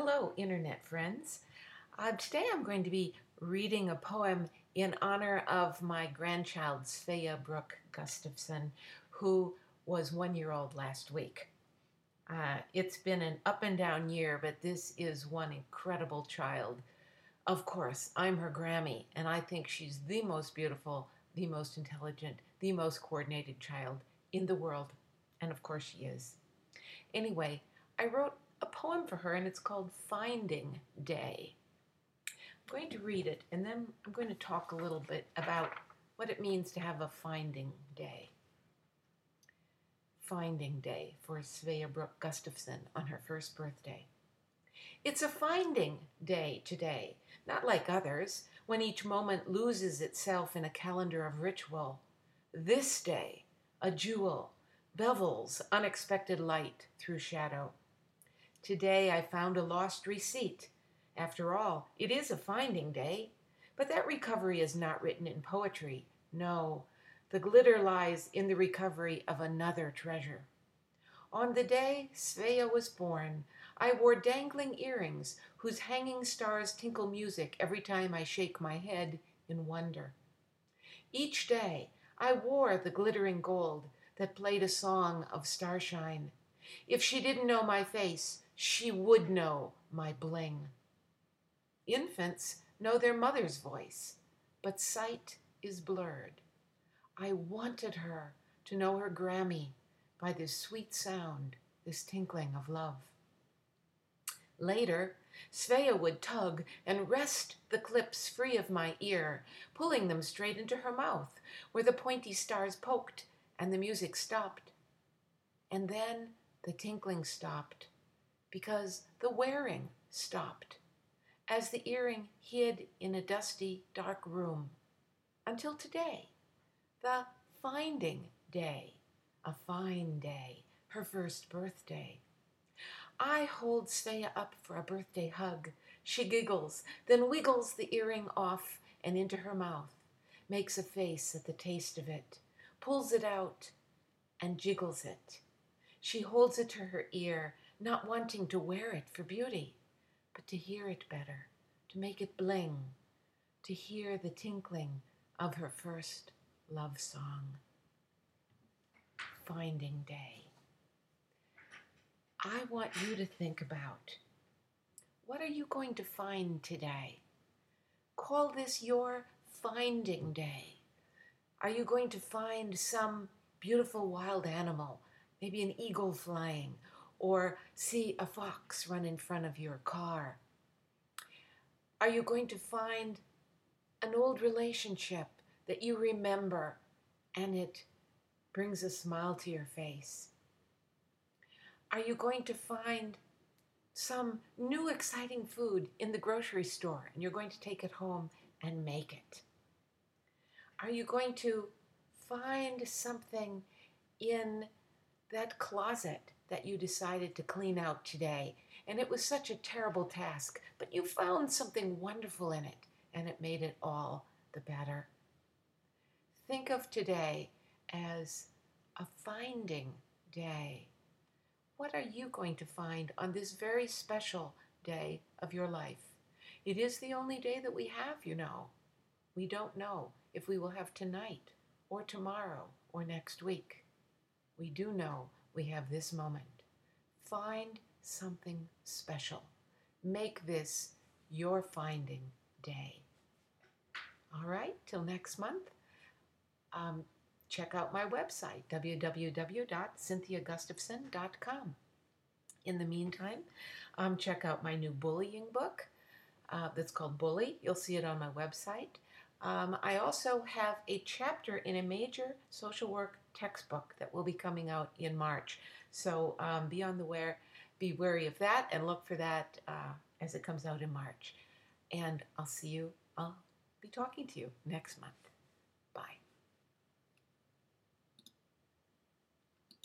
Hello, Internet friends. Uh, today I'm going to be reading a poem in honor of my grandchild, Svea Brooke Gustavson, who was one year old last week. Uh, it's been an up and down year, but this is one incredible child. Of course, I'm her Grammy, and I think she's the most beautiful, the most intelligent, the most coordinated child in the world. And of course, she is. Anyway, I wrote a poem for her, and it's called Finding Day. I'm going to read it, and then I'm going to talk a little bit about what it means to have a finding day. Finding Day for Svea Brooke Gustavson on her first birthday. It's a finding day today, not like others, when each moment loses itself in a calendar of ritual. This day, a jewel, bevels unexpected light through shadow. Today I found a lost receipt. After all, it is a finding day. But that recovery is not written in poetry. No, the glitter lies in the recovery of another treasure. On the day Svea was born, I wore dangling earrings whose hanging stars tinkle music every time I shake my head in wonder. Each day I wore the glittering gold that played a song of starshine. If she didn't know my face, she would know my bling. Infants know their mother's voice, but sight is blurred. I wanted her to know her Grammy by this sweet sound, this tinkling of love. Later, Svea would tug and wrest the clips free of my ear, pulling them straight into her mouth, where the pointy stars poked and the music stopped. And then the tinkling stopped because the wearing stopped as the earring hid in a dusty, dark room until today, the finding day, a fine day, her first birthday. I hold Svea up for a birthday hug. She giggles, then wiggles the earring off and into her mouth, makes a face at the taste of it, pulls it out, and jiggles it. She holds it to her ear not wanting to wear it for beauty, but to hear it better, to make it bling, to hear the tinkling of her first love song. Finding Day. I want you to think about what are you going to find today? Call this your finding day. Are you going to find some beautiful wild animal, maybe an eagle flying, or see a fox run in front of your car? Are you going to find an old relationship that you remember and it brings a smile to your face? Are you going to find some new exciting food in the grocery store and you're going to take it home and make it? Are you going to find something in that closet that you decided to clean out today. And it was such a terrible task, but you found something wonderful in it, and it made it all the better. Think of today as a finding day. What are you going to find on this very special day of your life? It is the only day that we have, you know. We don't know if we will have tonight or tomorrow or next week. We do know we have this moment. Find something special. Make this your finding day. All right, till next month, um, check out my website, www.cynthiagustavson.com. In the meantime, um, check out my new bullying book uh, that's called Bully. You'll see it on my website. Um, I also have a chapter in a major social work textbook that will be coming out in March. So um, be on the ware, be wary of that, and look for that uh, as it comes out in March. And I'll see you. I'll be talking to you next month.